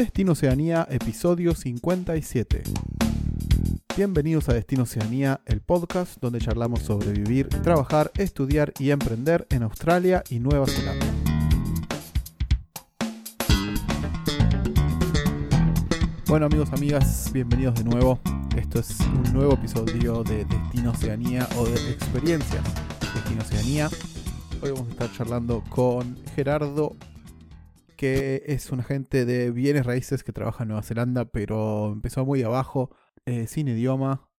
Destino Oceanía, episodio 57. Bienvenidos a Destino Oceanía, el podcast donde charlamos sobre vivir, trabajar, estudiar y emprender en Australia y Nueva Zelanda. Bueno amigos, amigas, bienvenidos de nuevo. Esto es un nuevo episodio de Destino Oceanía o de Experiencias Destino Oceanía. Hoy vamos a estar charlando con Gerardo que es un agente de bienes raíces que trabaja en Nueva Zelanda, pero empezó muy abajo, eh, sin idioma,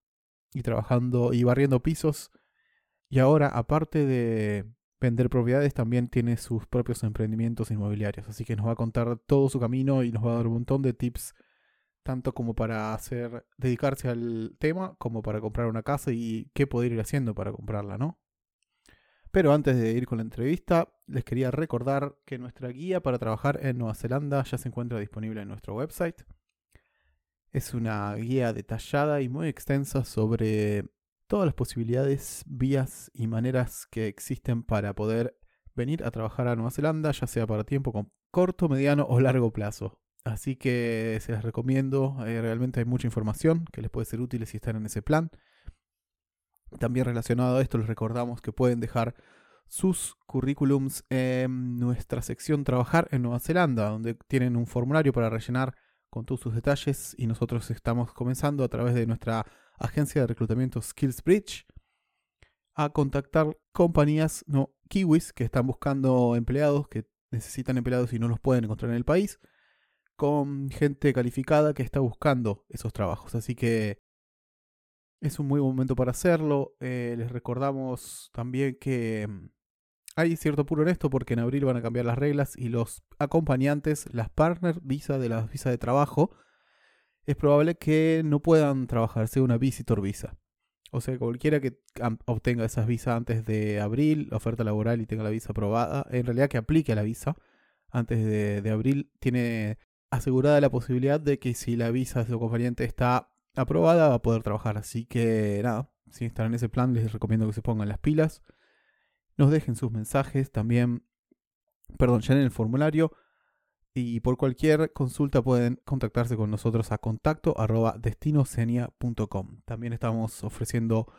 y trabajando y barriendo pisos. Y ahora, aparte de vender propiedades, también tiene sus propios emprendimientos inmobiliarios. Así que nos va a contar todo su camino y nos va a dar un montón de tips, tanto como para hacer, dedicarse al tema, como para comprar una casa y qué poder ir haciendo para comprarla, ¿no? Pero antes de ir con la entrevista, les quería recordar que nuestra guía para trabajar en Nueva Zelanda ya se encuentra disponible en nuestro website. Es una guía detallada y muy extensa sobre todas las posibilidades, vías y maneras que existen para poder venir a trabajar a Nueva Zelanda, ya sea para tiempo corto, mediano o largo plazo. Así que se las recomiendo, eh, realmente hay mucha información que les puede ser útil si están en ese plan. También relacionado a esto, les recordamos que pueden dejar sus currículums en nuestra sección Trabajar en Nueva Zelanda, donde tienen un formulario para rellenar con todos sus detalles y nosotros estamos comenzando a través de nuestra agencia de reclutamiento SkillsBridge a contactar compañías no kiwis que están buscando empleados, que necesitan empleados y no los pueden encontrar en el país, con gente calificada que está buscando esos trabajos. Así que es un muy buen momento para hacerlo. Eh, les recordamos también que mm, hay cierto puro en esto porque en abril van a cambiar las reglas y los acompañantes, las partner visa de las visas de trabajo, es probable que no puedan trabajar, sea una visitor visa. O sea, cualquiera que obtenga esas visas antes de abril, la oferta laboral y tenga la visa aprobada, en realidad que aplique la visa antes de, de abril, tiene asegurada la posibilidad de que si la visa de su acompañante está aprobada va a poder trabajar. Así que nada, si están en ese plan, les recomiendo que se pongan las pilas. Nos dejen sus mensajes también. Perdón, llenen el formulario. Y por cualquier consulta pueden contactarse con nosotros a contacto arroba También estamos ofreciendo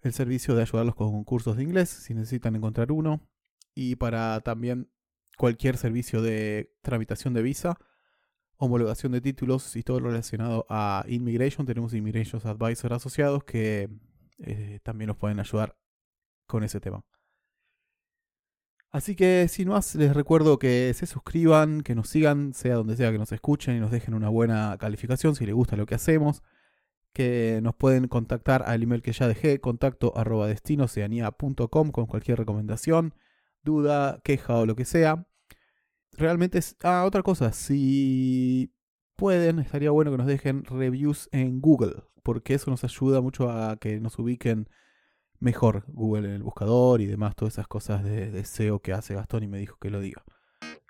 el servicio de ayudarlos con cursos de inglés si necesitan encontrar uno. Y para también cualquier servicio de tramitación de visa homologación de títulos y todo lo relacionado a Immigration. Tenemos Immigration Advisor asociados que eh, también nos pueden ayudar con ese tema. Así que sin más, les recuerdo que se suscriban, que nos sigan, sea donde sea que nos escuchen y nos dejen una buena calificación si les gusta lo que hacemos. Que nos pueden contactar al email que ya dejé, contacto arroba destinoceanía.com con cualquier recomendación, duda, queja o lo que sea realmente es... Ah, otra cosa, si pueden, estaría bueno que nos dejen reviews en Google, porque eso nos ayuda mucho a que nos ubiquen mejor Google en el buscador y demás, todas esas cosas de, de SEO que hace Gastón y me dijo que lo diga.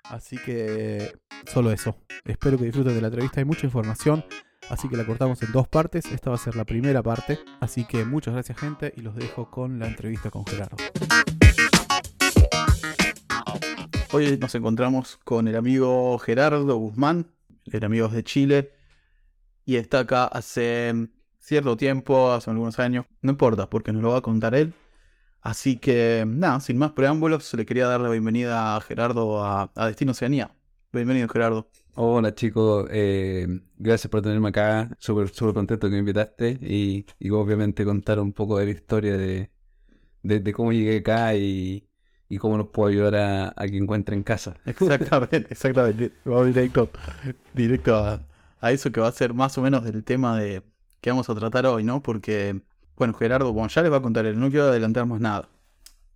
Así que solo eso. Espero que disfruten de la entrevista. Hay mucha información, así que la cortamos en dos partes. Esta va a ser la primera parte. Así que muchas gracias gente y los dejo con la entrevista con Gerardo. Hoy nos encontramos con el amigo Gerardo Guzmán, el amigo de Chile, y está acá hace cierto tiempo, hace algunos años, no importa, porque nos lo va a contar él. Así que, nada, sin más preámbulos, le quería dar la bienvenida a Gerardo a, Destino Oceanía. Bienvenido, Gerardo. Hola, chicos. Eh, gracias por tenerme acá. Súper, súper contento que me invitaste y, obviamente contar un poco de la historia de, de cómo llegué acá y, y cómo nos puedo ayudar a, a que encuentren casa. Exactamente, exactamente. Vamos directo, directo a, eso que va a ser más o menos del tema de que vamos a tratar hoy, ¿no? Porque, bueno, Gerardo, bueno, ya les va a contar no quiero adelantar más nada.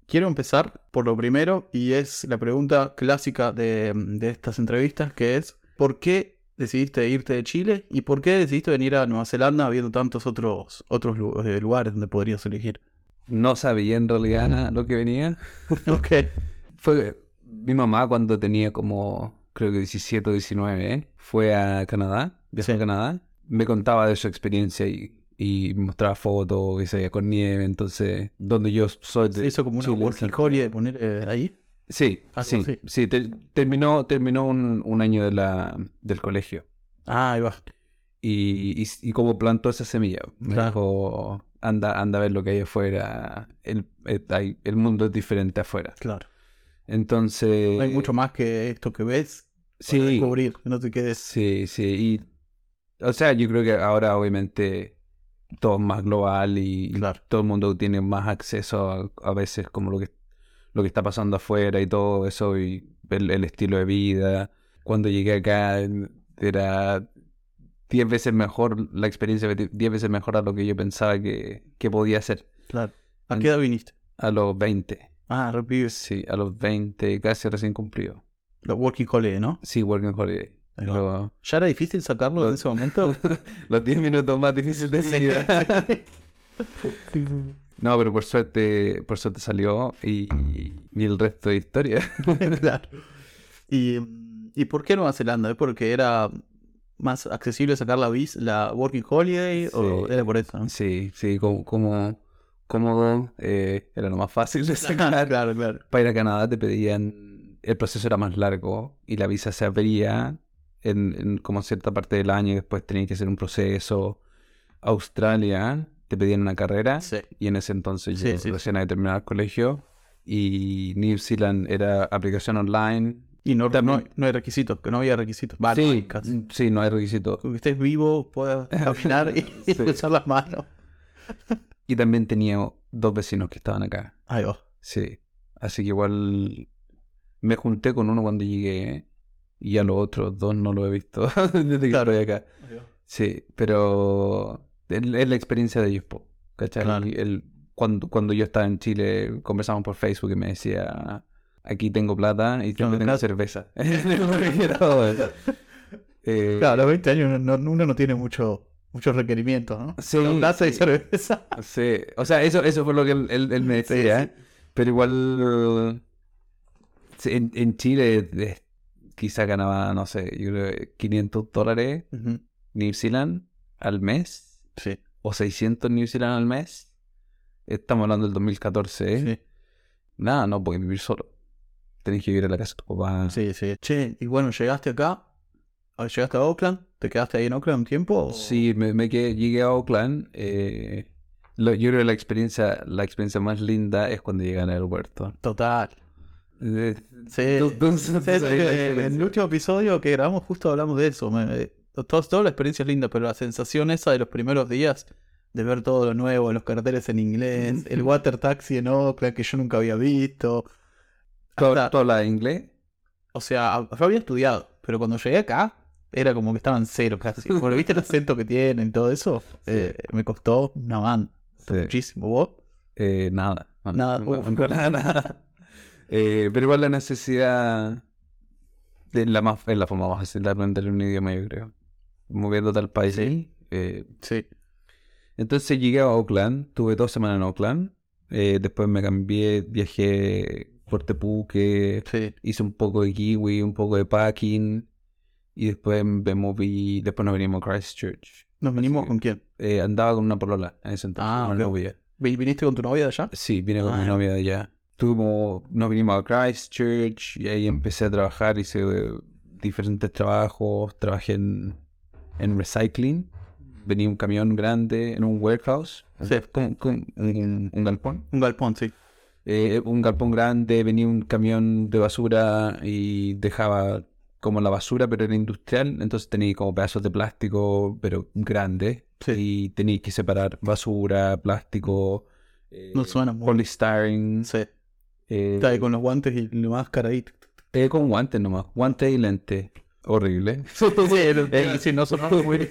Quiero empezar por lo primero y es la pregunta clásica de, de estas entrevistas, que es, ¿por qué decidiste irte de Chile y por qué decidiste venir a Nueva Zelanda habiendo tantos otros, otros eh, lugares donde podrías elegir? No sabía en realidad lo que venía. ok. Fue mi mamá cuando tenía como, creo que 17 o 19, ¿eh? fue a Canadá, viajé a Canadá, me contaba de su experiencia y, y mostraba fotos, que se con nieve, entonces, donde yo soy de... ¿Se hizo como una de poner eh, ahí? Sí, sí, sí, te- terminó, terminó un, un año de la, del colegio. Ah, ahí va. Y, y, y como plantó esa semilla, me dijo, anda, anda a ver lo que hay afuera, el, el, hay- el mundo es diferente afuera. Claro. Entonces... No hay mucho más que esto que ves para Sí, descubrir, que no te quedes. sí, sí. Y, o sea, yo creo que ahora obviamente todo es más global y Claro. todo el mundo tiene más acceso a, a veces como lo que, lo que está pasando afuera y todo eso y el, el estilo de vida. Cuando llegué acá era 10 veces mejor la experiencia, 10 veces mejor a lo que yo pensaba que, que podía ser. Claro. ¿A qué edad viniste? A los 20. Ah, repibes. Sí, a los 20, casi recién cumplido. Los Working Holiday, ¿no? Sí, Working Holiday. Lo- ¿Ya era difícil sacarlo en ese momento? los 10 minutos más difíciles de vida. No, pero por suerte, por suerte salió y, y el resto de historia. claro. ¿Y, ¿Y por qué Nueva Zelanda? ¿Es porque era más accesible sacar la vis, la Working Holiday? ¿O era por eso? no? Sí, sí, como, como cómodo, eh, era lo más fácil de sacar. claro, claro. Para ir a Canadá te pedían, el proceso era más largo y la visa se abría en, en como cierta parte del año y después tenías que hacer un proceso. Australia te pedían una carrera Sí. y en ese entonces Sí, yo recién había terminado el colegio y New Zealand era aplicación online. Y no, no, no hay requisitos, que no había requisitos. Va, no hay sí, casi. sí, no hay requisito. Con que estés vivo, puedas caminar y Sí. usar las manos. Y también tenía dos vecinos que estaban acá. Ahí va. Sí. Así que igual me junté con uno cuando llegué y a los otros dos no lo he visto desde que Claro. estoy acá. Sí, pero es la experiencia de ellos, ¿cachai? Claro. El- cuando, cuando yo estaba en Chile conversamos por Facebook y me decía, aquí tengo plata y Claro, tengo claro. cerveza. Eh, Claro, a los 20 años no- uno no tiene mucho, muchos requerimientos, ¿no? Sí, Plaza y cerveza. Sí, o sea, eso, eso fue lo que él, él- él me decía, sí. pero igual en, en Chile eh, quizá ganaba, no sé, yo creo que 500 dólares Ujú. New Zealand al mes Sí, o 600 New Zealand al mes. Estamos hablando del 2014, ¿eh? sí, Nada, no puedes vivir solo. Tenés que vivir en la casa de tu papá. sí, sí. Che, y bueno, llegaste acá, ah, llegaste a Oakland, ¿te quedaste ahí en Oakland un tiempo? o- Sí, me, me quedé- llegué a Oakland. eh, lo- yo creo que la experiencia, la experiencia más linda es cuando llegué al aeropuerto. Total. Eh, Sí. en el último episodio que grabamos justo hablamos de eso. me- eh, todo- toda la experiencia es linda, pero la sensación esa de los primeros días de ver todo lo nuevo, los carteles en inglés, el water taxi en Oakland que yo nunca había visto. ¿Tú, tú hablas inglés? o sea, yo había estudiado, pero cuando llegué acá era como que estaban cero casi. Porque viste el acento que tienen y todo eso, eh, me costó una banda. Sí. Muchísimo. ¿Vos? Eh, nada. Nada, no, bueno. no, nada, nada. Eh, pero igual la necesidad de la más, es la forma más fácil de aprender un idioma, yo creo. Moviéndote al país. Sí. Sí. entonces llegué a Oakland, tuve dos semanas en Oakland. después me cambié, viajé por Tepuque, Sí. hice un poco de kiwi, un poco de packing. Y después me moví, después nos venimos a Christchurch. ¿Nos venimos que- con quién? Eh, andaba con una polola en ese entonces, Ah, una ok. novia. ¿Vi- ¿Viniste con tu novia de allá? Sí, vine con Ah. mi novia de allá. Tuvimos, nos vinimos a Christchurch y ahí empecé a trabajar, hice eh, diferentes trabajos, trabajé en, en recycling, venía un camión grande en un warehouse, Sí. con, con un, un galpón. Un galpón, sí. Eh, un galpón grande, venía un camión de basura y dejaba como la basura, pero era industrial, entonces tenía como pedazos de plástico, pero grandes, Sí. y tenía que separar basura, plástico, eh, No suena muy- polystyrene, Sí. eh, Está ahí con los guantes y la máscara ahí. eh, con guantes nomás, guantes y lentes, horrible. Sí, Eh, sí, no son muy...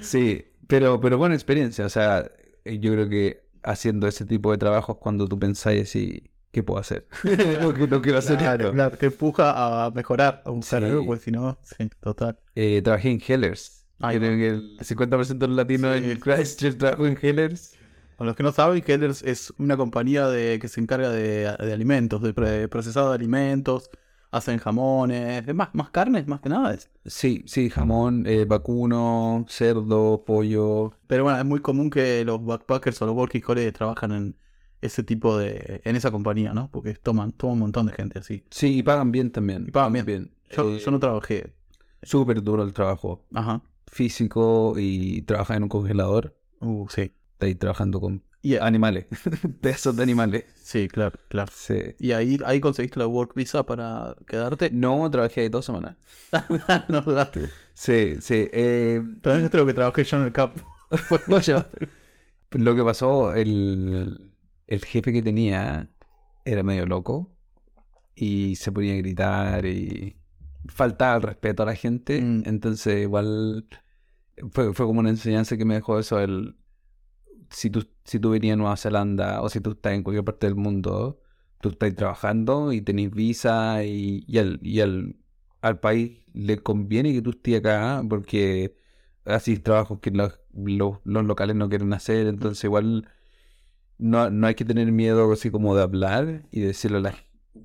Sí, pero, pero buena experiencia. O sea, yo creo que haciendo ese tipo de trabajos cuando tú pensáis así, ¿qué puedo hacer? no, que- no quiero hacer Claro, esto. claro, te empuja a mejorar, a buscar Sí. algo, porque si no, sí, total. Eh, trabajé en Hellers. Ahí Creo que el 50% de los latinos Sí. en Christchurch trabajó en Hellers. Para los que no saben, Kellers es una compañía de, que se encarga de, de alimentos, de pre- procesado de alimentos, hacen jamones, es más, más carnes, más que nada. Es. Sí, sí, jamón, eh, vacuno, cerdo, pollo. Pero bueno, es muy común que los backpackers o los working holiday trabajan en, ese tipo de. en esa compañía, ¿no? Porque toman, toman un montón de gente así. Sí, y pagan bien también. Y pagan bien. Yo, Eh, yo no trabajé. Súper duro el trabajo Ajá. físico y trabajas en un congelador. Uh, sí. Estás ahí trabajando con Y, animales, pesos de animales. sí, claro, claro. Sí. ¿Y ahí, ahí conseguiste la work visa para quedarte? No, trabajé ahí dos semanas. no dudaste. Sí, sí. eh, También es lo que trabajé yo en el campo. lo que pasó, el, el jefe que tenía era medio loco y se ponía a gritar y faltaba el respeto a la gente. Mm. Entonces, igual fue, fue como una enseñanza que me dejó eso. El, si, tú, si tú venías a Nueva Zelanda o si tú estás en cualquier parte del mundo, tú estás trabajando y tenés visa y, y, al, y al, al país le conviene que tú estés acá porque haces trabajos que los, los, locales no quieren hacer. Entonces, igual no, no hay que tener miedo así como de hablar y decirlo a la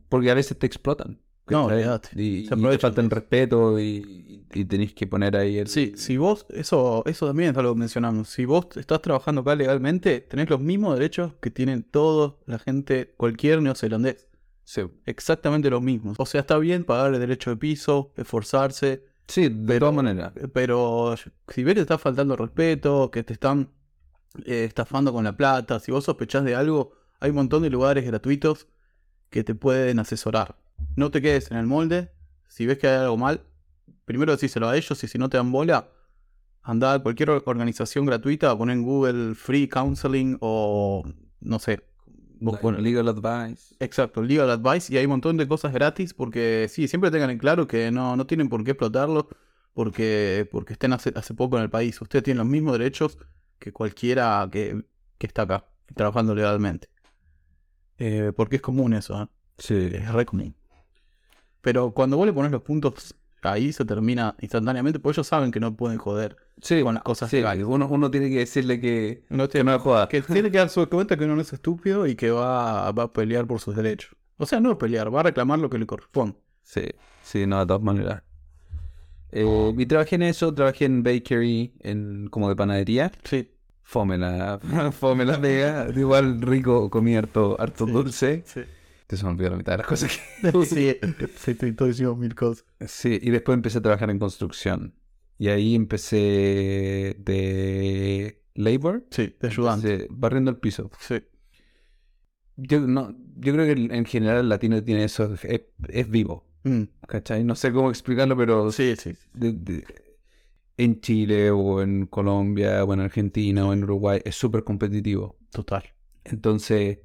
porque a veces te explotan. No, olvídate. Y, Se y respeto y, tenés que poner ahí el... Sí, si vos, eso, eso también es algo que mencionamos. Si vos estás trabajando acá legalmente, tenés los mismos derechos que tienen toda la gente, cualquier neozelandés. Sí, Exactamente los mismos. O sea, está bien pagar el derecho de piso, esforzarse, Sí, de todas maneras. pero si ves que te está faltando respeto, que te están eh, estafando con la plata, si vos sospechás de algo, hay un montón de lugares gratuitos que te pueden asesorar. No te quedes en el molde. Si ves que hay algo mal, primero decíselo a ellos y si no te dan bola, anda a cualquier or- organización gratuita, pon en Google Free Counseling o no sé. Like pon- legal advice. Exacto, legal advice y hay un montón de cosas gratis porque sí, siempre tengan en claro que no, no tienen por qué explotarlo porque, porque estén hace, hace poco en el país. Ustedes tienen los mismos derechos que cualquiera que, que está acá, trabajando legalmente. Eh, porque es común eso, ¿eh? Sí. es re común. Pero cuando vos le pones los puntos ahí se termina instantáneamente, porque ellos saben que no pueden joder. Sí, con las cosas sí, legales. uno, uno tiene que decirle que, No que no joda. que tiene que darse cuenta que uno no es estúpido y que va, va a pelear por sus derechos. O sea, no pelear, va a reclamar lo que le corresponde. Sí, sí, no, de todas maneras. Eh, y trabajé en eso, trabajé en bakery, en como de panadería. Sí. Fome la, fome la pega. Igual rico, comí harto, harto Sí. dulce. Sí. Te se me olvidó la mitad de las cosas que... sí, sí, diciendo mil cosas. Sí, y después empecé a trabajar en construcción. Y ahí empecé de labor. Sí, de ayudante. empecé barriendo el piso. Sí. Yo, no, yo creo que en general el latino tiene eso, es, es vivo. Mm, ¿Cachai? No sé cómo explicarlo, pero sí, sí. de- de- en Chile o en Colombia o en Argentina o en Uruguay es súper competitivo. Total. Entonces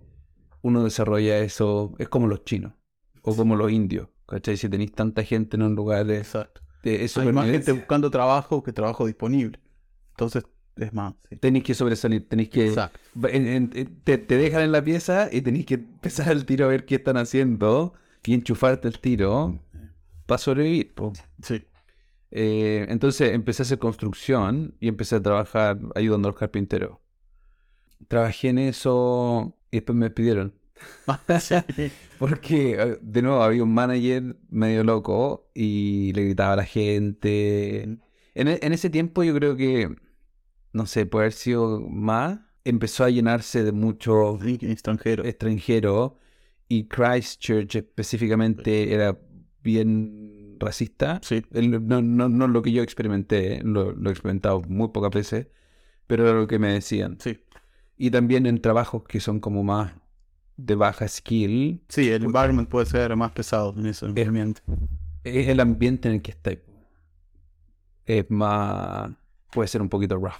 uno desarrolla eso, es como los chinos o como los indios. ¿Cachai? Si tenéis tanta gente en un lugar Exacto. de Hay más gente buscando trabajo que trabajo disponible. Entonces, es más. sí. tenéis que sobresalir, tenéis que... Exacto. en- en- en- te, te dejan en la pieza y tenéis que empezar el tiro a ver qué están haciendo y enchufarte el tiro para sobrevivir. po. Sí. Eh, entonces empecé a hacer construcción y empecé a trabajar ayudando a los carpinteros. Trabajé en eso y después me despidieron. Porque, de nuevo, había un manager medio loco y le gritaba a la gente. En, e- en ese tiempo yo creo que, no sé, puede haber sido más, empezó a llenarse de muchos Sí, Extranjero. extranjeros y Christchurch específicamente era bien racista. Sí. No, no, no lo que yo experimenté, lo, lo he experimentado muy pocas veces, pero era lo que me decían. Sí. Y también en trabajos que son como más de baja skill, Sí, el environment puede ser más pesado en ese ambiente. es el ambiente en el que estáis. Es más, puede ser un poquito rough.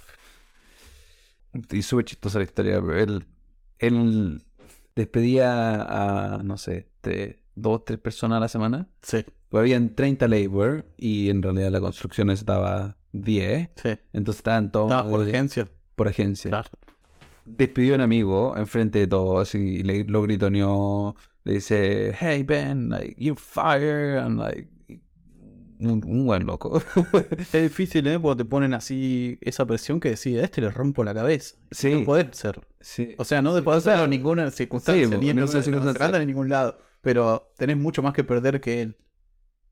Y súper chistosa la historia. Él, él despedía a, no sé, de dos, tres personas a la semana. Sí, Pues habían 30 labor y en realidad la construcción estaba 10. sí. Entonces estaban todos por agencia. por agencia. Claro. Despidió a un amigo enfrente de todos y le, lo gritoneó. Le dice, hey Ben, like, you fire. And like, un, un buen loco. Es difícil, ¿eh? Cuando te ponen así esa presión que decís, a este le rompo la cabeza. Sí. No podés ser. sí. O sea, no de poder ser en ninguna circunstancia, Sí, ni en no ninguna circunstancia. Ni en ningún lado. Pero tenés mucho más que perder que él.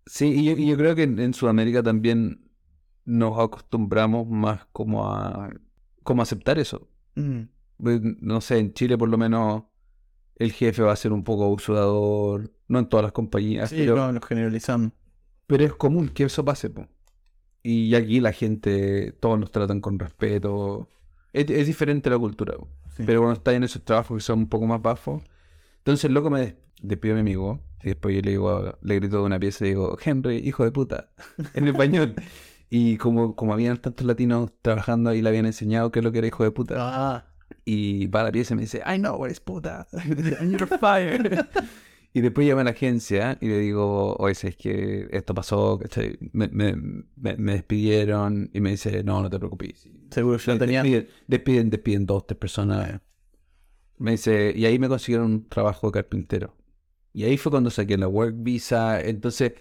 Sí, y yo, y yo creo que en, en Sudamérica también nos acostumbramos más como a, como a aceptar eso. Mm, No sé, en Chile por lo menos el jefe va a ser un poco abusador, no en todas las compañías, Sí, pero, no, lo generalizando. pero es común que eso pase. po. Y aquí la gente, todos nos tratan con respeto. Es, es diferente la cultura. Sí. Pero cuando estás en esos trabajos que son un poco más bajos, entonces el loco me des- a mi amigo. Y después yo le digo, le grito de una pieza y digo, Henry, hijo de puta, en español. Y como, como habían tantos latinos trabajando ahí, le habían enseñado qué es lo que era hijo de puta. Ah, Y va a la pieza y me dice, I know what is puta. And you're fired. y después llamo a la agencia y le digo, oye, es que esto pasó. Me, me, me, me despidieron y me dice, no, no te preocupes. seguro ya tenían. Despiden, despiden, despiden dos, tres personas. Me dice, y ahí me consiguieron un trabajo de carpintero. Y ahí fue cuando saqué la work visa. Entonces,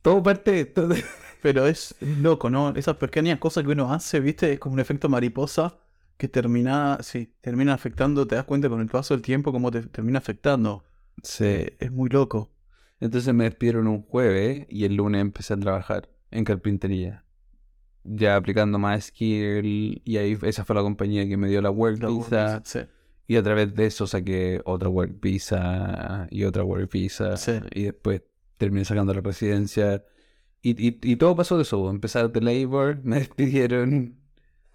todo parte, todo, Pero es loco, ¿no? Esas pequeñas cosas que uno hace, ¿viste? Es como un efecto mariposa que termina, sí, termina afectando, te das cuenta con el paso del tiempo cómo te termina afectando. Sí. Es muy loco. Entonces me despidieron un jueves y el lunes empecé a trabajar en carpintería. Ya aplicando más skill y ahí esa fue la compañía que me dio la work La visa Sí. y a través de eso saqué otra work visa y otra work visa Sí. y después terminé sacando la residencia y, y, y todo pasó de eso. Empezar de labor, me despidieron.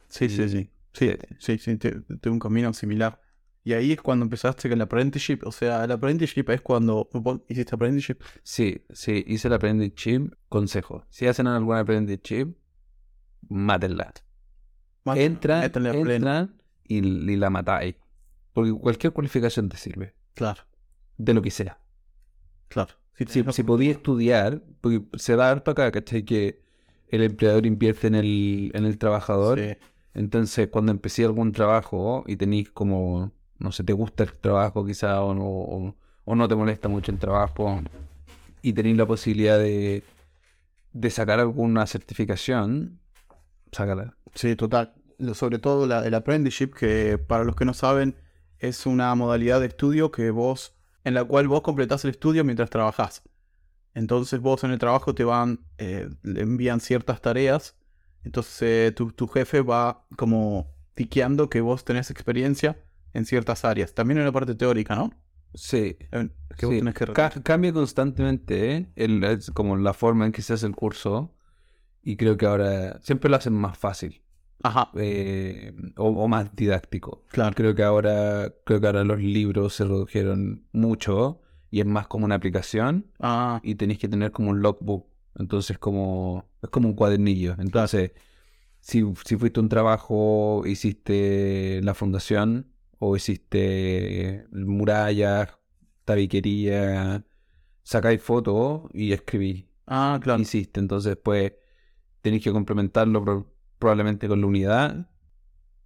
Sí, sí, sí. Sí, sí, sí, tuve un camino similar. Y ahí es cuando empezaste con el apprenticeship. O sea, el apprenticeship es cuando vos hiciste apprenticeship. Sí, sí, hice el apprenticeship. Consejo, si hacen algún apprenticeship, mátenla. Más- Entra, métele a pleno. entra y, y la matáis. Porque cualquier cualificación te sirve. Claro, De lo que sea. claro. Si, Si, si podía estudiar, porque se da harto acá, ¿cachai? Que el empleador invierte en el, en el trabajador. Sí. Entonces, cuando empecé algún trabajo y tenéis como, no sé, te gusta el trabajo quizá o no, o, no te molesta mucho el trabajo y tenéis la posibilidad de, de sacar alguna certificación, sácala. Sí, total. Sobre todo el apprenticeship, que para los que no saben, es una modalidad de estudio que vos, en la cual vos completás el estudio mientras trabajás. Entonces vos en el trabajo te van, eh, envían ciertas tareas. Entonces tu, tu jefe va como tiqueando que vos tenés experiencia en ciertas áreas. También en la parte teórica, ¿no? Sí, Eh, Que vos sí. tenés que... Ca- cambia constantemente ¿eh? el, es como la forma en que se hace el curso y creo que ahora siempre lo hacen más fácil Ajá, eh, o, o más didáctico. claro. Creo que ahora, creo que ahora los libros se redujeron mucho y es más como una aplicación Ah, y tenéis que tener como un logbook. Entonces como es como un cuadernillo. Entonces, si, si fuiste un trabajo, hiciste la fundación o hiciste murallas, tabiquería, sacáis fotos y escribís. ah, claro. Hiciste. Entonces después tenéis que complementarlo pro- probablemente con la unidad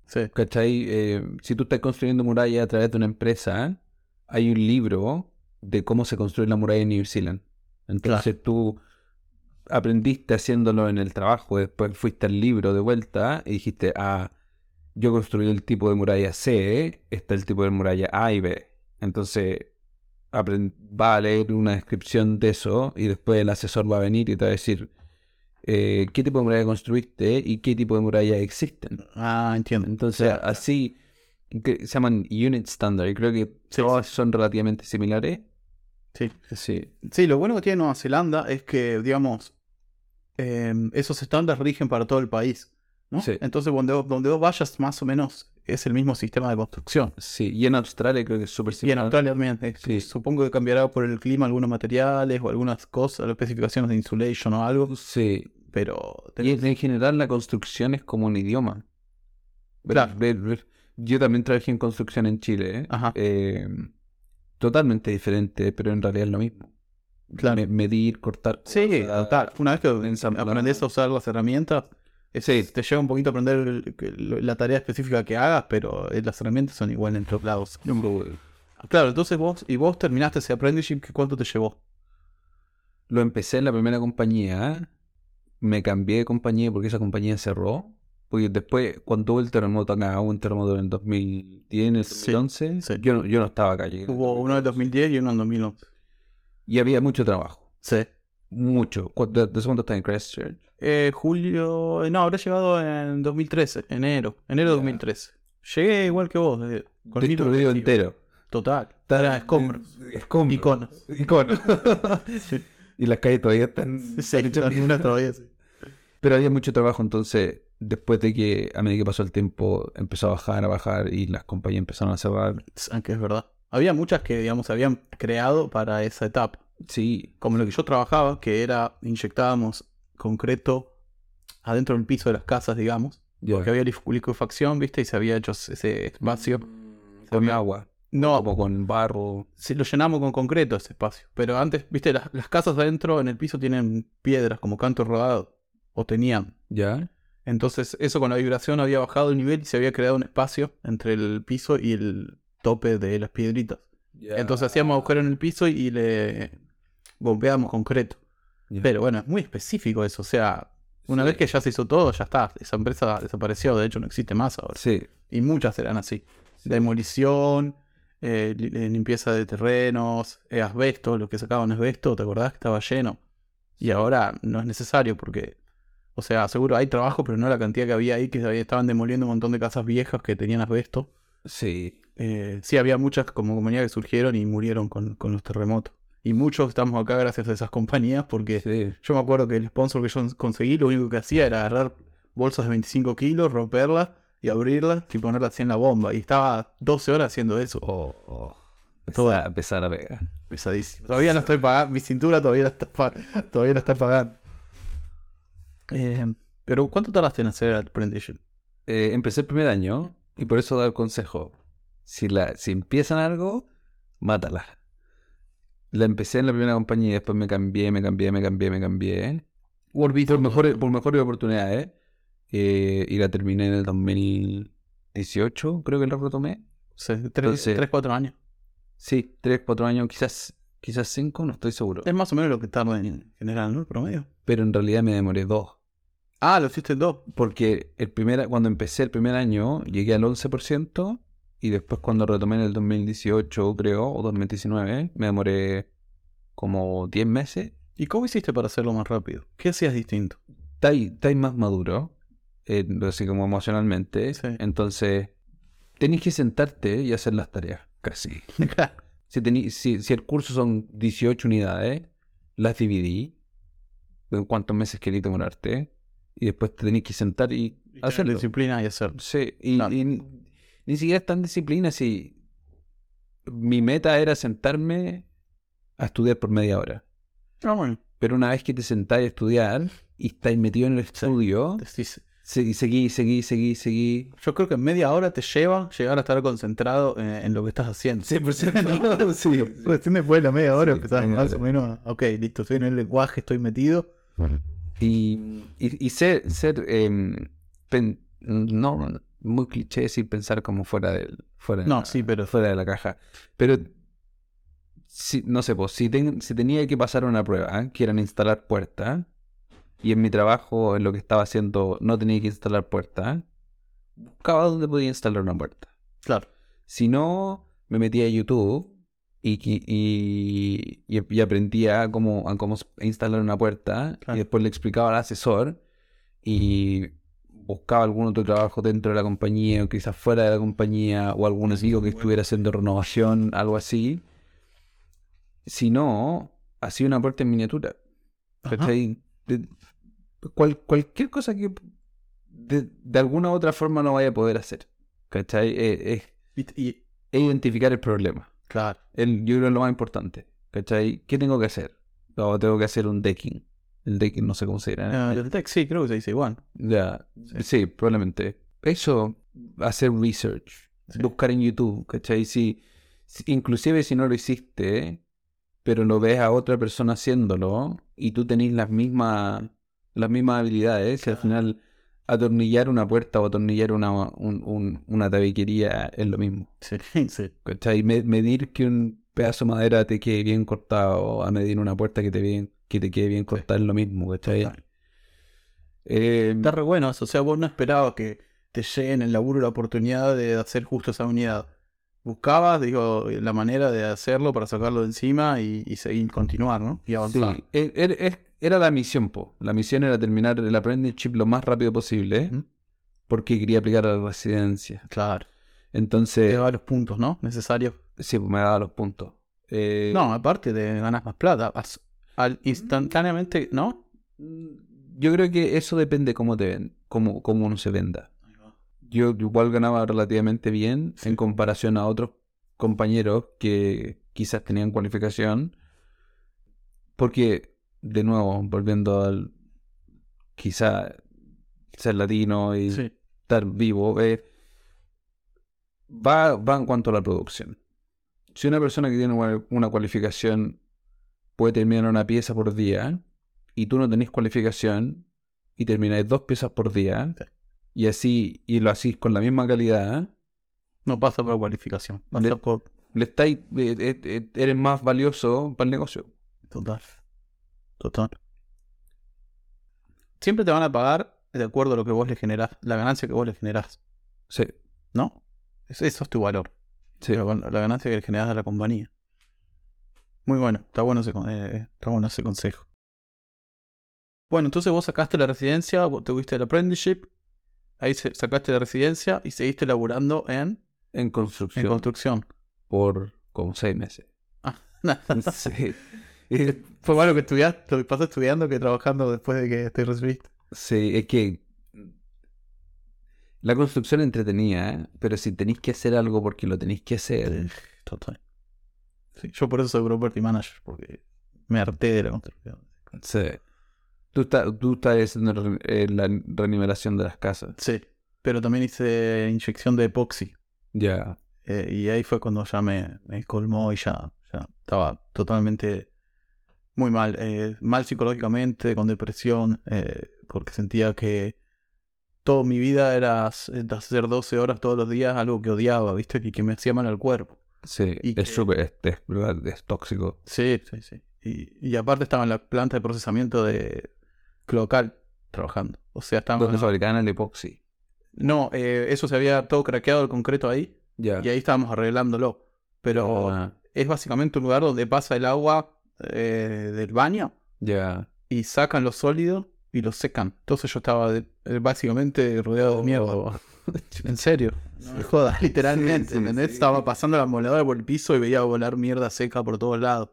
Sí. ¿Cachai? Eh, si tú estás construyendo muralla a través de una empresa, hay un libro de cómo se construye la muralla en New Zealand. Entonces tú aprendiste haciéndolo en el trabajo, después fuiste al libro de vuelta y dijiste, ah, yo construí el tipo de muralla C, está el tipo de muralla A y B. Entonces va a leer una descripción de eso y después el asesor va a venir y te va a decir eh, qué tipo de muralla construiste y qué tipo de muralla existen. Ah, entiendo. Entonces, así que se llaman unit standard y creo que Sí, todas son relativamente similares. Sí. Sí, Sí, lo bueno que tiene Nueva Zelanda es que, digamos, eh, esos estándares rigen para todo el país. ¿no? Sí. Entonces, donde, vos- donde vos vayas, más o menos es el mismo sistema de construcción. sí. Y en Australia creo que es súper Y en similar. Australia también. eh, Sí. Supongo que cambiará por el clima algunos materiales o algunas cosas, las especificaciones de insulation o algo. Sí. Pero. Y en, en general la construcción es como un idioma. Claro. Yo también trabajé en construcción en Chile. ¿eh? Ajá. Eh, totalmente diferente, pero en realidad es lo mismo. Claro. Me- medir, cortar. Sí, cosas. Una vez que aprendes a usar las herramientas, es- Sí. te lleva un poquito a aprender el- el- la tarea específica que hagas, pero eh, las herramientas son igual en todos lados. Claro, entonces vos, y vos terminaste ese apprenticeship, ¿qué ¿cuánto te llevó? Lo empecé en la primera compañía, me cambié de compañía porque esa compañía cerró. Porque después, cuando hubo el terremoto acá, hubo un terremoto en el 2010, en el Sí, 2011, sí. Yo, no, yo no estaba acá. el Hubo uno en 2010 y uno en 2011. Y había mucho trabajo, Sí. mucho. ¿Cu- ¿De, de cuánto está en Christchurch? Eh, julio, no, habrá llegado en 2013, enero, enero de Ya. 2013. Llegué igual que vos, eh, con Destruido entero. Total. Era escombros. Escombros. Iconos. Iconos. Sí, y las calles todavía están... sí, una todavía sí. Pero había mucho trabajo, entonces, después de que, a medida que pasó el tiempo, empezó a bajar, a bajar y las compañías empezaron a cerrar. Aunque es verdad. Había muchas que, digamos, se habían creado para esa etapa. Sí, Como lo que yo trabajaba, que era inyectábamos concreto adentro del piso de las casas, digamos. Porque había liquefacción, ¿viste? Y se había hecho ese espacio. Con agua. No, Como con barro. si lo llenamos con concreto ese espacio. Pero antes, ¿viste? Las, las casas adentro en el piso tienen piedras como canto rodado. O tenían. ¿Ya? Entonces, eso con la vibración había bajado el nivel y se había creado un espacio entre el piso y el tope de las piedritas. Entonces hacíamos agujero en el piso y le bombeábamos concreto. Pero bueno, es muy específico eso. O sea, una Sí. vez que ya se hizo todo, ya está. Esa empresa desapareció, de hecho no existe más ahora. Sí. Y muchas eran así. Demolición, eh, eh, limpieza de terrenos, eh, asbesto, lo que sacaban asbesto, ¿te acordás que estaba lleno? Y ahora no es necesario porque, o sea, seguro hay trabajo, pero no la cantidad que había ahí, que estaban demoliendo un montón de casas viejas que tenían asbesto. Sí. Eh, sí, había muchas como comunidades que surgieron y murieron con, con los terremotos. Y muchos estamos acá gracias a esas compañías porque Sí. yo me acuerdo que el sponsor que yo conseguí lo único que hacía era agarrar bolsas de 25 kilos, romperlas y abrirlas y ponerlas así en la bomba. Y estaba 12 horas haciendo eso. Oh, oh. Todo- Empezar, a pegar. Pesadísimo. Todavía no estoy pagando. Mi cintura todavía la está, todavía la está pagando. Eh, pero ¿cuánto tardaste en hacer el apprenticeship? Eh, empecé el primer año y por eso da el consejo. Si, la, si empiezan algo, mátala. La empecé en la primera compañía y después me cambié, me cambié, me cambié, me cambié. Por mejores, por mejores oportunidades. Eh, y la terminé en el 2018, creo que la retomé. Sí, tres, Entonces- tres, cuatro años. Sí, 3, 4 años, quizás quizás 5, no estoy seguro. Es más o menos lo que tarda en general, ¿no? El promedio. Pero en realidad me demoré 2. Ah, lo hiciste dos. Porque el primer, cuando empecé el primer año llegué al 11% y después cuando retomé en el 2018, creo, o 2019, me demoré como 10 meses. ¿Y cómo hiciste para hacerlo más rápido? ¿Qué hacías distinto? Estáis más maduro, eh, así como emocionalmente. Sí. Entonces, tenéis que sentarte y hacer las tareas, casi. Si, tení- si, si el curso son 18 unidades, las dividí en cuántos meses queréis demorarte y después te tenéis que sentar y hacerlo. disciplina y hacerlo. Sí, y, Claro. y ni, siquiera es tan disciplina si mi meta era sentarme a estudiar por media hora. Ah, bueno. Pero una vez que te sentás a estudiar y estás metido en el estudio, Decís- seguí, seguí, seguí, seguí, seguí. Yo creo que media hora te lleva llegar a estar concentrado en, en lo que estás haciendo. 100%. sí. Recién después de la media hora Sí, empezás más o menos. a- Ok, listo, estoy en el lenguaje, estoy metido. Y, y, y ser, ser pen- no muy cliché decir pensar como fuera del fuera de No, la- sí, pero- fuera de la caja pero si, no sé pues si, ten- si tenía que pasar una prueba ¿eh? que eran instalar puertas y en mi trabajo en lo que estaba haciendo no tenía que instalar puertas buscaba dónde podía instalar una puerta Claro. si no, me metía a YouTube y, y, y, y- y aprendía a cómo, a cómo instalar una puerta. Claro. Y después le explicaba al asesor y buscaba algún otro trabajo dentro de la compañía o quizás fuera de la compañía o algún amigo que estuviera haciendo renovación, algo así. Si no, hacía una puerta en miniatura. Cual- cualquier cosa que de, de alguna u otra forma no vaya a poder hacer. ¿Cachai? Eh, Es. Y, es identificar el problema. claro. El, yo creo que es lo más importante. ¿Cachai? ¿Qué tengo que hacer? No, tengo que hacer un decking. El decking no sé cómo se dirá. Ah, el tech, sí, creo que se dice igual. Ya, sí. probablemente. Eso, hacer research, Sí. buscar en YouTube, ¿cachai? Si, si- inclusive si no lo hiciste, pero lo ves a otra persona haciéndolo y tú tenés las mismas, las mismas habilidades, y al final atornillar una puerta o atornillar una, un- un- una tabiquería es lo mismo. Sí, sí. ¿Cachai? Me- medir que un pedazo de madera te quede bien cortado a medir una puerta que te, bien, que te quede bien cortada es lo mismo, ¿cachai? Eh, Está re bueno eso. O sea, vos no esperabas que te llegue en el laburo la oportunidad de hacer justo esa unidad. Buscabas, digo, la manera de hacerlo para sacarlo de encima y, y seguir, continuar, ¿no? Y avanzar. Sí, e- er- er- era la misión, po. La misión era terminar el apprenticeship lo más rápido posible Ujú. porque quería aplicar a la residencia. Claro. Entonces, Te da los puntos, ¿no? Necesarios. Sí, me daba los puntos. Eh, No, aparte de ganas más plata. Al instantáneamente, ¿no? Yo creo que eso depende cómo te ven, cómo, cómo uno se venda. Yo igual ganaba relativamente bien en comparación a otros compañeros que quizás tenían cualificación. Porque, de nuevo, volviendo al quizá ser latino y Sí. estar vivo, eh, va, va en cuanto a la producción. Si una persona que tiene una, una cualificación puede terminar una pieza por día y tú no tenés cualificación y termináis dos piezas por día Sí. y así y lo hacís con la misma calidad, No pasa por cualificación. Pasa Le- por. le estáis, eh, eh, eres más valioso para el negocio. Total. Total. Siempre te van a pagar de acuerdo a lo que vos le generás, la ganancia que vos le generás, Sí, ¿no? Es- Eso es tu valor. sí. La, la ganancia que le generás a la compañía. Muy bueno, está bueno ese, con- eh, está bueno ese consejo. Bueno, entonces vos sacaste la residencia, vos tuviste el apprenticeship, ahí sacaste la residencia y seguiste laburando en, En en construcción construcción. por como seis meses. Ah, Sí. Eh, Fue malo que estudiaste, lo que pasó estudiando que trabajando después de que te recibiste. Sí, es que la construcción es entretenida, ¿eh? pero si tenéis que hacer algo porque lo tenéis que hacer, Total. Sí, yo por eso soy property manager, porque me harté de la construcción. sí. Tú, estás tú estás haciendo eh, la renivelación de las casas. Sí, pero también hice inyección de epoxi. Ya. eh, y ahí fue cuando ya me, me colmó y ya, ya estaba totalmente muy mal. eh, mal psicológicamente, con depresión, porque sentía que toda mi vida era hacer 12 horas todos los días, algo que odiaba, ¿viste? Y que me hacía mal al cuerpo. Sí, Y que- es súper, es, es es tóxico. Sí, sí, sí. Y, y aparte estaba en la planta de procesamiento de cloacal trabajando. O sea, estaba... Donde fabricaban el epoxi. No, eh, eso se había todo craqueado el concreto ahí Ya. y ahí estábamos arreglándolo. Pero Ah, es básicamente un lugar donde pasa el agua eh, del baño ya. y sacan los sólidos y los secan. Entonces yo estaba de- eh, básicamente rodeado de mierda. Oh. En serio. No me jodas, literalmente. Sí, ¿entendés? sí. Estaba pasando la moledora por el piso y veía volar mierda seca por todos lados.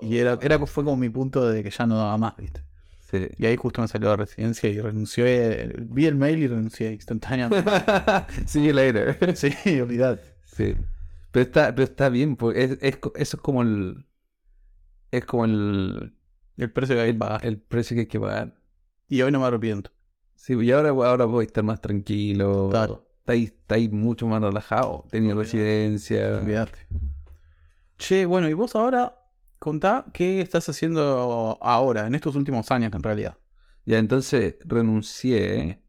Y era, era, fue como mi punto de que ya no daba más, ¿viste? Sí. Y ahí justo me salió la residencia y renuncié. Vi el mail y renuncié instantáneamente. See you later. sí, olvidad. Sí. Pero está, pero está bien, porque es, eso es como el. Es como el, El precio que hay que pagar. el precio que hay que pagar. Y hoy no me arrepiento. Sí, y ahora, ahora voy a estar más tranquilo. Claro. Estáis, estáis mucho más relajado. Tenía Olvidate. residencia. Olvídate. Che, bueno, y vos ahora contá qué estás haciendo ahora, en estos últimos años en realidad. Ya, entonces renuncié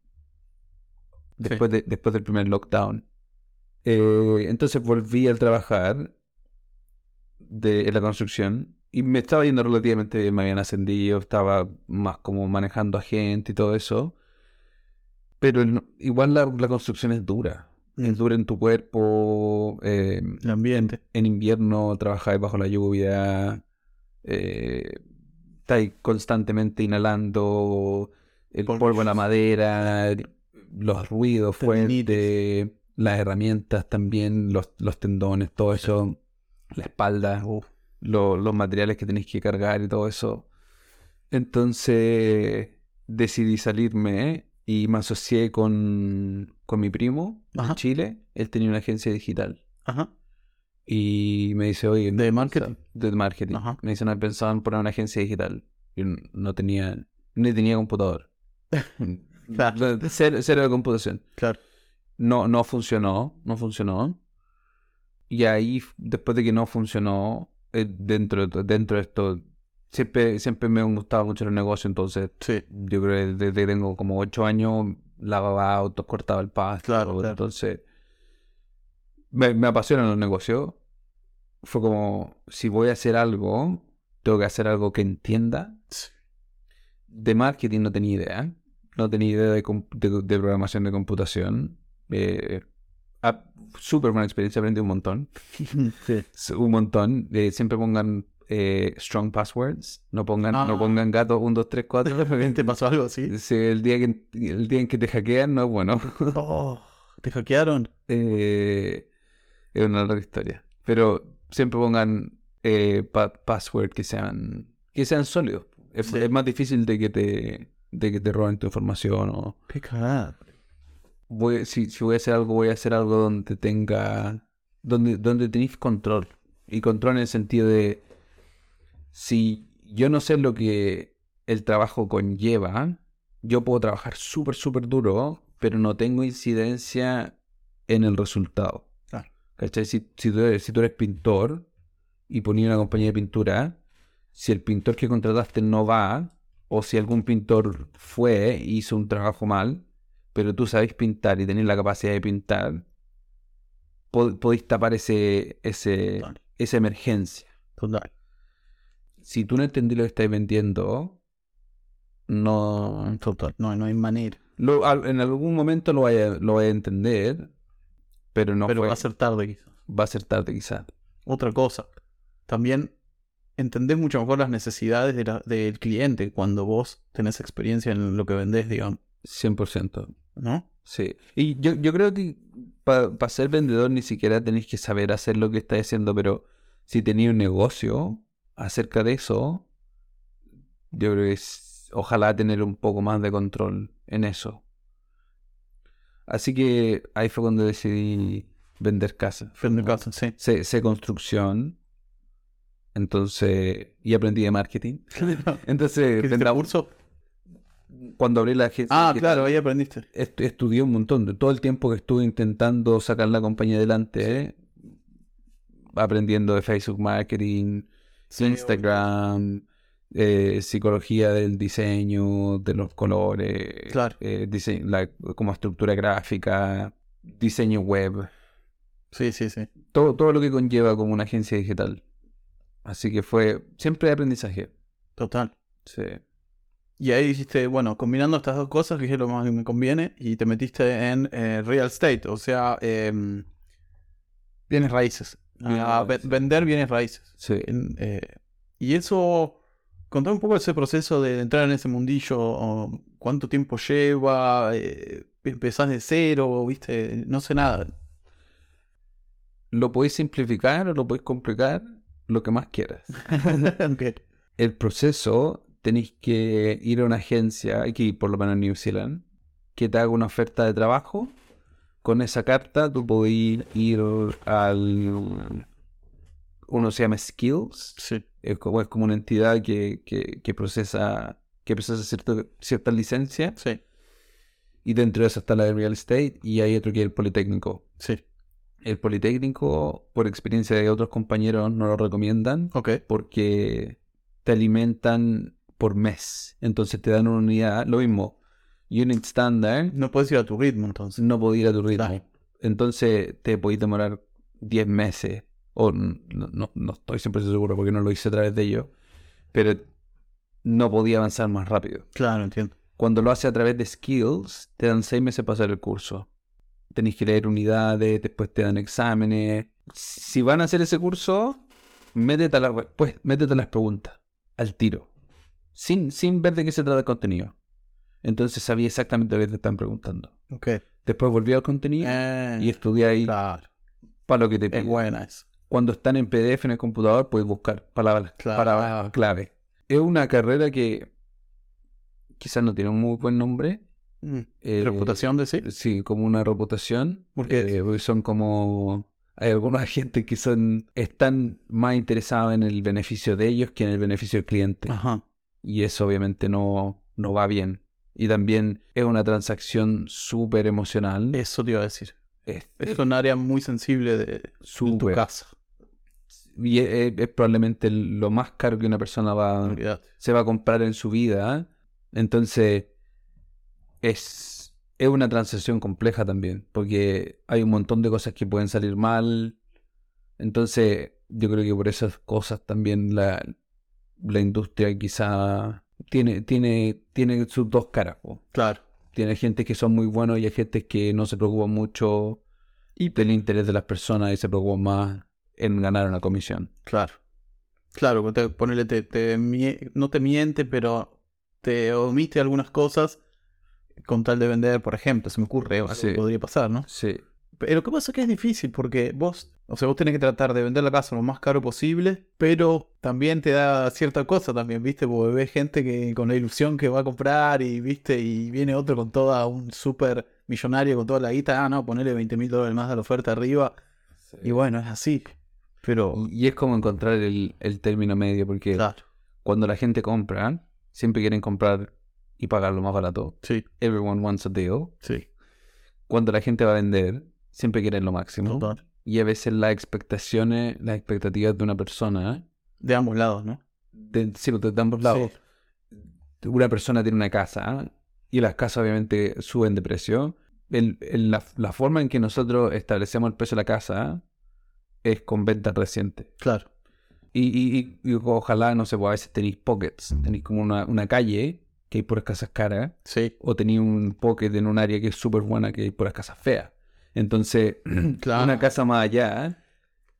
después, de, después del primer lockdown. Eh, entonces volví a trabajar de, en la construcción y me estaba yendo relativamente bien, me habían ascendido, estaba más como manejando a gente y todo eso. Pero el- igual la, la construcción es dura. Es dura en tu cuerpo. eh, El ambiente. en invierno trabajáis bajo la lluvia, eh, estáis constantemente inhalando el Polvo. polvo en la madera, los ruidos fuertes, las herramientas también, los, los tendones, todo eso, la espalda, lo- los materiales que tenéis que cargar y todo eso. Entonces decidí salirme y me asocié con, con mi primo Ajá. de Chile. Él tenía una agencia digital. Ajá. Y me dice, oye, De marketing. de marketing. Ajá. Me dice, no pensaban en poner una agencia digital. Yo no tenía, ni tenía computador. Claro. Cero, cero de computación. Claro. No, no funcionó, no funcionó. Y ahí, después de que no funcionó, eh, dentro, de- dentro de esto, siempre, siempre me han gustado mucho los negocios, entonces Sí. yo creo que desde que tengo como ocho años, lavaba autos, cortaba el pasto. Claro, claro. Entonces, me, me apasionan los negocios. Fue como, si voy a hacer algo, tengo que hacer algo que entienda. De marketing no tenía idea. No tenía idea de, de- de programación de computación. Eh, ah, Súper buena experiencia, aprendí un montón. sí. Un montón. Eh, siempre pongan eh, strong passwords. No pongan, Ah. no pongan gato 1, 2, 3, 4. ¿Te pasó algo así? Sí, el, día que, el día en que te hackean no es bueno. Oh, ¿te hackearon? Eh, es una larga historia. Pero siempre pongan eh, pa- password que sean que sean sólidos. Es, Sí. es más difícil de que te de que te roben tu información o voy, si, si voy a hacer algo voy a hacer algo donde tenga donde donde tenéis control y control en el sentido de si yo no sé lo que el trabajo conlleva yo puedo trabajar súper súper duro pero no tengo incidencia en el resultado Claro. ¿Cachai? Si, si, tú eres, si tú eres pintor y ponías una compañía de pintura, si el pintor que contrataste no va, o si algún pintor fue e hizo un trabajo mal, pero tú sabes pintar y tenés la capacidad de pintar, po- podéis tapar ese, ese, Total. esa emergencia. Total. Si tú no entendí lo que estáis vendiendo, no... Total. No, no hay manera. lo- en algún momento lo vaya, lo vaya a entender, pero no Pero fue- va a ser tarde quizás. va a ser tarde quizás. Otra cosa. También entendés mucho mejor las necesidades de la- del cliente cuando vos tenés experiencia en lo que vendés, digamos. 100%. ¿No? Sí. Y yo, yo creo que para ser vendedor ni siquiera tenéis que saber hacer lo que estáis haciendo, pero si tenéis un negocio acerca de eso, yo creo que es, ojalá tener un poco más de control en eso. Así que ahí fue cuando decidí vender casa. Vender casa, sí. Sé, sé construcción, entonces, y aprendí de marketing. Entonces, ¿Hiciste vendamos- curso? cuando abrí la agencia Ah, claro, ahí aprendiste. Est- estudié un montón. De todo el tiempo que estuve intentando sacar la compañía adelante, ¿eh? aprendiendo de Facebook Marketing, Instagram, eh, psicología del diseño, de los colores, Claro. eh, dise- la- como estructura gráfica, diseño web, Sí, sí, sí. todo, todo lo que conlleva como una agencia digital. Así que fue siempre aprendizaje. Total. Sí. Y ahí dijiste, bueno, combinando estas dos cosas, es lo más que me conviene, y te metiste en eh, real estate, o sea, em, bienes raíces. Bienes A ve- raíces. vender bienes raíces. Sí. Eh, y eso, contame un poco ese proceso de entrar en ese mundillo, cuánto tiempo lleva, eh, empezás de cero, viste, no sé nada. Lo podéis simplificar o lo podéis complicar, lo que más quieras. El proceso tenéis que ir a una agencia, aquí por lo menos en New Zealand, que te haga una oferta de trabajo. Con esa carta tú podéis ir al... Uno se llama Skills. Sí. Es como, es como una entidad que, que, que procesa, que procesa ciertas licencias. Sí, Y dentro de eso está la de Real Estate. Y hay otro que es el Politécnico. sí. El Politécnico, por experiencia de otros compañeros, no lo recomiendan Ok. porque te alimentan por mes. Entonces te dan una unidad, lo mismo, unit standard, No puedes ir a tu ritmo entonces. no podés ir a tu ritmo. Entonces te podéis demorar 10 meses, o no, no, no estoy siempre seguro porque no lo hice a través de ellos, pero no podía avanzar más rápido. Claro, entiendo. Cuando lo haces a través de skills, te dan 6 meses para hacer el curso. Tenéis que leer unidades, después te dan exámenes. Si van a hacer ese curso, métete a, la respues- métete a las preguntas, al tiro, sin, sin ver de qué se trata el contenido. Entonces sabía exactamente lo que te están preguntando. Ok. Después volví al contenido Eh, y estudié ahí claro. para lo que te Es piden. buena eso. Cuando están en PDF en el computador, puedes buscar palabras, Claro. palabras clave. Es una carrera que quizás no tiene un muy buen nombre. Mm. eh, ¿Reputación decir? Sí, como una reputación. ¿Por qué? Eh, porque son como. Hay algunos agentes que son están más interesados en el beneficio de ellos que en el beneficio del cliente. Ajá. Y eso obviamente no, no va bien. Y también es una transacción súper emocional. Eso te iba a decir. Es, Es un área muy sensible de, de tu casa. Y es, probablemente lo más caro que una persona va, se va a comprar en su vida. Entonces, es, es una transacción compleja también, porque hay un montón de cosas que pueden salir mal. Entonces, yo creo que por esas cosas también la, la industria quizá tiene, tiene, tiene sus dos caras. po. Claro. Tiene gente que son muy buenos y hay gente que no se preocupa mucho del interés de las personas y se preocupa más en ganar una comisión. Claro. Claro, te, ponele, te, te no te miente, pero te omite algunas cosas con tal de vender, por ejemplo. Se me ocurre Sí. que podría pasar, ¿no? Sí. Pero lo que pasa es que es difícil porque vos, o sea, vos tenés que tratar de vender la casa lo más caro posible, pero también te da cierta cosa también, ¿viste? Porque ves gente que con la ilusión que va a comprar y, ¿viste? Y viene otro con toda un súper millonario con toda la guita, ah, no, ponerle 20 mil dólares más a la oferta arriba. Y bueno, es así. Pero, Y es como encontrar el, el término medio, porque claro, cuando la gente compra, siempre quieren comprar y pagar lo más barato. sí, Everyone wants a deal. sí, Cuando la gente va a vender, siempre quieren lo máximo. total. Y a veces las expectaciones, las expectativas de una persona, De ambos lados, ¿no? de, sí, pues, de ambos lados. Una persona tiene una casa y las casas obviamente suben de precio. El- el- la, la forma en que nosotros establecemos el precio de la casa es con ventas recientes. Claro, Y, y- y- y ojalá, no sé, pues a veces tenéis pockets. Tenéis como una, una calle que hay puras casas caras. sí, O tenéis un pocket en un área que es súper buena que hay puras casas feas. Entonces, Claro. una casa más allá.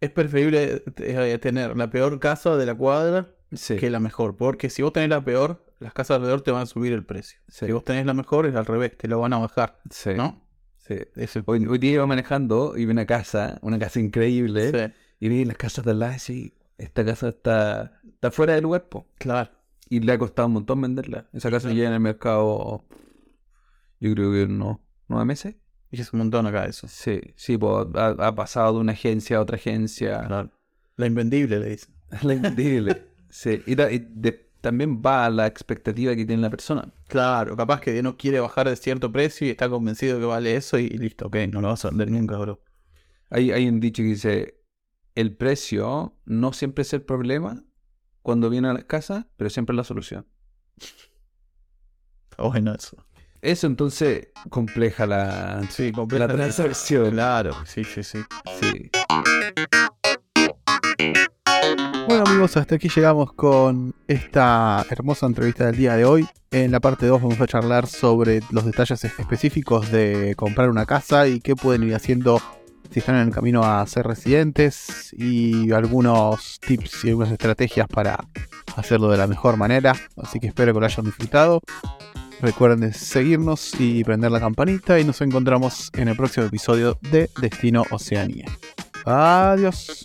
es preferible eh, tener la peor casa de la cuadra Sí, que la mejor. Porque si vos tenés la peor, las casas alrededor te van a subir el precio. sí, Si vos tenés la mejor, es al revés, te lo van a bajar. sí, ¿No? sí. El- Hoy, hoy día iba manejando y vi una casa, una casa increíble. Y vi las casas de al lado y esta casa está, está fuera de lugar, po. claro. Y le ha costado un montón venderla. Esa casa ya en el mercado, yo creo que no, nueve meses. Y es un montón acá eso. Sí, sí, pues ha, ha pasado de una agencia a otra agencia. Claro. La invendible, le dicen. La increíble. sí, y, ta- y de- también va a la expectativa que tiene la persona. Claro, capaz que no quiere bajar de cierto precio y está convencido que vale eso y listo, ok, no lo vas a vender nunca, bro. Hay, hay un dicho que dice, el precio no siempre es el problema cuando viene a la casa, pero siempre es la solución. Está bueno eso. Eso entonces compleja la, Sí, la completamente. transacción. Claro, sí, sí, sí. Sí. Bueno amigos, hasta aquí llegamos con esta hermosa entrevista del día de hoy. En la parte 2 vamos a charlar sobre los detalles específicos de comprar una casa y qué pueden ir haciendo si están en el camino a ser residentes y algunos tips y algunas estrategias para hacerlo de la mejor manera. Así que espero que lo hayan disfrutado. Recuerden de seguirnos y prender la campanita y nos encontramos en el próximo episodio de Destino Oceanía. Adiós.